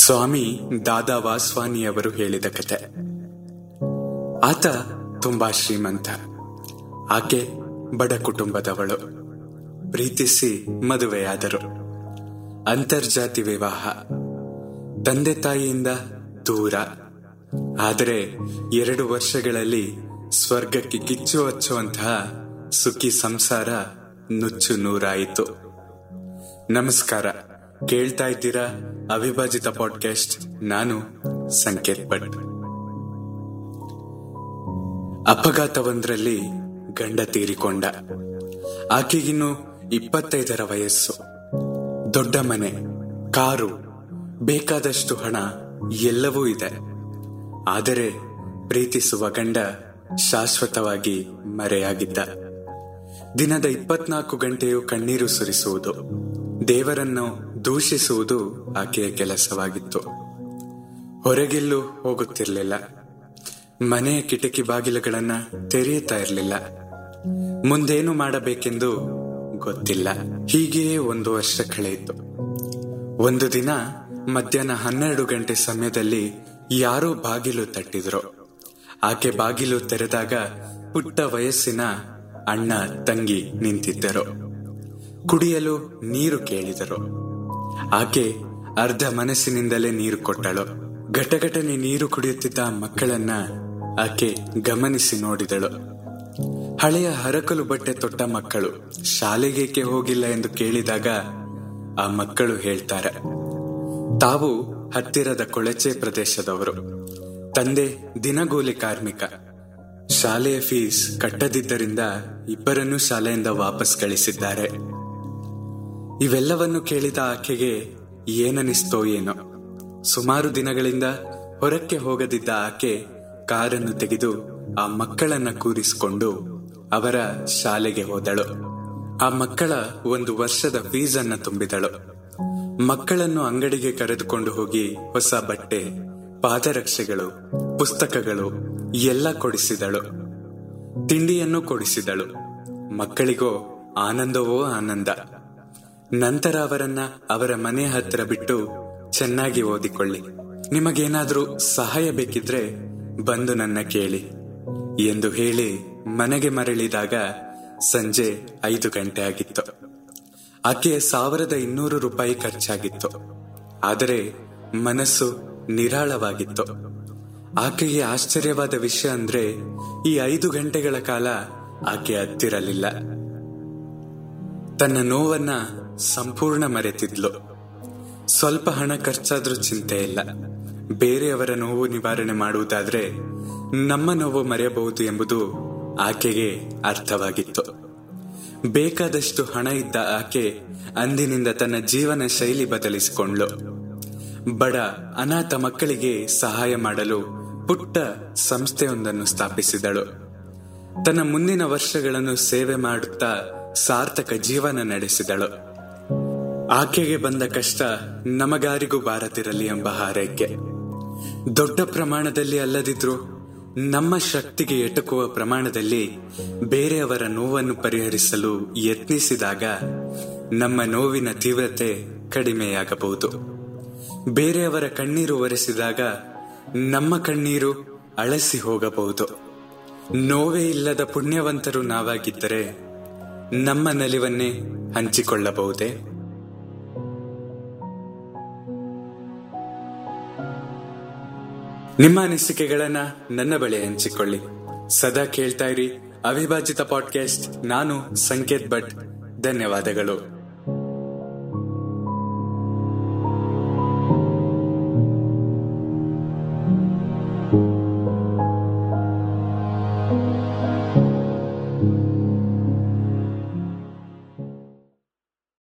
ಸ್ವಾಮಿ ದಾದಾ ವಾಸ್ವಾನಿಯವರು ಹೇಳಿದ ಕತೆ. ಆತ ತುಂಬಾ ಶ್ರೀಮಂತ. ಆಕೆ ಬಡ ಕುಟುಂಬದವಳು. ಪ್ರೀತಿಸಿ ಮದುವೆಯಾದರು. ಅಂತರ್ಜಾತಿ ವಿವಾಹ. ತಂದೆ ತಾಯಿಯಿಂದ ದೂರ. ಆದರೆ ಎರಡು ವರ್ಷಗಳಲ್ಲಿ ಸ್ವರ್ಗಕ್ಕೆ ಕಿಚ್ಚು ಹಚ್ಚುವಂತಹ ಸುಖಿ ಸಂಸಾರ ನುಚ್ಚು ನೂರಾಯಿತು. ನಮಸ್ಕಾರ. ಕೇಳ್ತಾ ಇದ್ದೀರಾ ಅವಿಭಾಜಿತ ಪಾಡ್ಕಾಸ್ಟ್ ನಾನು ಸಂಕೇತ್ ಭಟ್. ಅಪಘಾತವೊಂದರಲ್ಲಿ ಗಂಡ ತೀರಿಕೊಂಡ. ಆಕೆಗಿನ್ನು ಇಪ್ಪತ್ತೈದರ ವಯಸ್ಸು. ದೊಡ್ಡ ಮನೆ, ಕಾರು, ಬೇಕಾದಷ್ಟು ಹಣ ಎಲ್ಲವೂ ಇದೆ. ಆದರೆ ಪ್ರೀತಿಸುವ ಗಂಡ ಶಾಶ್ವತವಾಗಿ ಮರೆಯಾಗಿದ್ದ. ದಿನದ ಇಪ್ಪತ್ನಾಲ್ಕು ಗಂಟೆಯು ಕಣ್ಣೀರು ಸುರಿಸುವುದು. ದೇವರನ್ನು ದೂಷಿಸುವುದು ಆಕೆಯ ಕೆಲಸವಾಗಿತ್ತು. ಹೊರಗೆಲ್ಲೂ ಹೋಗುತ್ತಿರಲಿಲ್ಲ. ಮನೆಯ ಕಿಟಕಿ ಬಾಗಿಲುಗಳನ್ನ ತೆರೆಯುತ್ತಾ ಇರಲಿಲ್ಲ. ಮುಂದೇನು ಮಾಡಬೇಕೆಂದು ಗೊತ್ತಿಲ್ಲ. ಹೀಗೆಯೇ ಒಂದು ವರ್ಷ ಕಳೆಯಿತು. ಒಂದು ದಿನ ಮಧ್ಯಾಹ್ನ ಹನ್ನೆರಡು ಗಂಟೆ ಸಮಯದಲ್ಲಿ ಯಾರೋ ಬಾಗಿಲು ತಟ್ಟಿದ್ರು. ಆಕೆ ಬಾಗಿಲು ತೆರೆದಾಗ ಪುಟ್ಟ ವಯಸ್ಸಿನ ಅಣ್ಣ, ತಂಗಿ ನಿಂತಿದ್ದರು. ಕುಡಿಯಲು ನೀರು ಕೇಳಿದರು. ಆಕೆ ಅರ್ಧ ಮನಸ್ಸಿನಿಂದಲೇ ನೀರು ಕೊಟ್ಟಳು. ಘಟಘಟನೆ ನೀರು ಕುಡಿಯುತ್ತಿದ್ದ ಮಕ್ಕಳನ್ನ ಆಕೆ ಗಮನಿಸಿ ನೋಡಿದಳು. ಹಳೆಯ ಹರಕಲು ಬಟ್ಟೆ ತೊಟ್ಟ ಮಕ್ಕಳು ಶಾಲೆಗೇಕೆ ಹೋಗಿಲ್ಲ ಎಂದು ಕೇಳಿದಾಗ ಆ ಮಕ್ಕಳು ಹೇಳ್ತಾರೆ, ತಾವು ಹತ್ತಿರದ ಕೊಳಚೆ ಪ್ರದೇಶದವರು. ತಂದೆ ದಿನಗೂಲಿ ಕಾರ್ಮಿಕ. ಶಾಲೆಯ ಫೀಸ್ ಕಟ್ಟದಿದ್ದರಿಂದ ಇಬ್ಬರನ್ನೂ ಶಾಲೆಯಿಂದ ವಾಪಸ್ ಕಳಿಸಿದ್ದಾರೆ. ಇವೆಲ್ಲವನ್ನು ಕೇಳಿದ ಆಕೆಗೆ ಏನನಿಸ್ತೋ ಏನೋ. ಸುಮಾರು ದಿನಗಳಿಂದ ಹೊರಕ್ಕೆ ಹೋಗದಿದ್ದ ಆಕೆ ಕಾರನ್ನು ತೆಗೆದು ಆ ಮಕ್ಕಳನ್ನ ಕೂರಿಸಿಕೊಂಡು ಅವರ ಶಾಲೆಗೆ ಹೋದಳು. ಆ ಮಕ್ಕಳ ಒಂದು ವರ್ಷದ ಫೀಸ್ ಅನ್ನ ತುಂಬಿದಳು. ಮಕ್ಕಳನ್ನು ಅಂಗಡಿಗೆ ಕರೆದುಕೊಂಡು ಹೋಗಿ ಹೊಸ ಬಟ್ಟೆ, ಪಾದರಕ್ಷೆಗಳು, ಪುಸ್ತಕಗಳು ಎಲ್ಲ ಕೊಡಿಸಿದಳು. ತಿಂಡಿಯನ್ನು ಕೊಡಿಸಿದಳು. ಮಕ್ಕಳಿಗೋ ಆನಂದವೋ ಆನಂದ. ನಂತರ ಅವರನ್ನ ಅವರ ಮನೆ ಹತ್ರ ಬಿಟ್ಟು ಚೆನ್ನಾಗಿ ಓದಿಕೊಳ್ಳಿ. ನಿಮಗೇನಾದ್ರೂ ಸಹಾಯ ಬೇಕಿದ್ರೆ ಬಂದು ನನ್ನ ಕೇಳಿ ಎಂದು ಹೇಳಿ ಮನೆಗೆ ಮರಳಿದಾಗ ಸಂಜೆ ಐದು ಗಂಟೆ ಆಗಿತ್ತು. ಆಕೆ ಸಾವಿರದ ಇನ್ನೂರು ರೂಪಾಯಿ ಖರ್ಚಾಗಿತ್ತು. ಆದರೆ ಮನಸ್ಸು ನಿರಾಳವಾಗಿತ್ತು. ಆಕೆಗೆ ಆಶ್ಚರ್ಯವಾದ ವಿಷಯ ಅಂದ್ರೆ ಈ ಐದು ಗಂಟೆಗಳ ಕಾಲ ಆಕೆ ಹತ್ತಿರಲಿಲ್ಲ. ತನ್ನ ನೋವನ್ನ ಸಂಪೂರ್ಣ ಮರೆತಿದ್ಲು. ಸ್ವಲ್ಪ ಹಣ ಖರ್ಚಾದ್ರೂ ಚಿಂತೆ ಇಲ್ಲ. ಬೇರೆಯವರ ನೋವು ನಿವಾರಣೆ ಮಾಡುವುದಾದ್ರೆ ನಮ್ಮ ನೋವು ಮರೆಯಬಹುದು ಎಂಬುದು ಆಕೆಗೆ ಅರ್ಥವಾಗಿತ್ತು. ಬೇಕಾದಷ್ಟು ಹಣ ಇದ್ದ ಆಕೆ ಅಂದಿನಿಂದ ತನ್ನ ಜೀವನ ಶೈಲಿ ಬದಲಿಸಿಕೊಂಡ್ಳು. ಬಡ, ಅನಾಥ ಮಕ್ಕಳಿಗೆ ಸಹಾಯ ಮಾಡಲು ಪುಟ್ಟ ಸಂಸ್ಥೆಯೊಂದನ್ನು ಸ್ಥಾಪಿಸಿದಳು. ತನ್ನ ಮುಂದಿನ ವರ್ಷಗಳನ್ನು ಸೇವೆ ಮಾಡುತ್ತಾ ಸಾರ್ಥಕ ಜೀವನ ನಡೆಸಿದಳು. ಆಕೆಗೆ ಬಂದ ಕಷ್ಟ ನಮಗಾರಿಗೂ ಬಾರದಿರಲಿ ಎಂಬ ಹಾರೈಕೆ. ದೊಡ್ಡ ಪ್ರಮಾಣದಲ್ಲಿ ಅಲ್ಲದಿದ್ರು ನಮ್ಮ ಶಕ್ತಿಗೆ ಎಟಕುವ ಪ್ರಮಾಣದಲ್ಲಿ ಬೇರೆಯವರ ನೋವನ್ನು ಪರಿಹರಿಸಲು ಯತ್ನಿಸಿದಾಗ ನಮ್ಮ ನೋವಿನ ತೀವ್ರತೆ ಕಡಿಮೆಯಾಗಬಹುದು. ಬೇರೆಯವರ ಕಣ್ಣೀರು ಒರೆಸಿದಾಗ ನಮ್ಮ ಕಣ್ಣೀರು ಅಳಸಿ ಹೋಗಬಹುದು. ನೋವೇ ಇಲ್ಲದ ಪುಣ್ಯವಂತರು ನಾವಾಗಿದ್ದರೆ ನಮ್ಮ ನಲಿವನ್ನೇ ಹಂಚಿಕೊಳ್ಳಬಹುದೇ? ನಿಮ್ಮ ಅನಿಸಿಕೆಗಳನ್ನ ನನ್ನ ಬಳಿ ಹಂಚಿಕೊಳ್ಳಿ. ಸದಾ ಕೇಳ್ತಾ ಇರಿ ಅವಿಭಾಜಿತ ಪಾಡ್ಕಾಸ್ಟ್ ನಾನು ಸಂಕೇತ್ ಭಟ್. ಧನ್ಯವಾದಗಳು.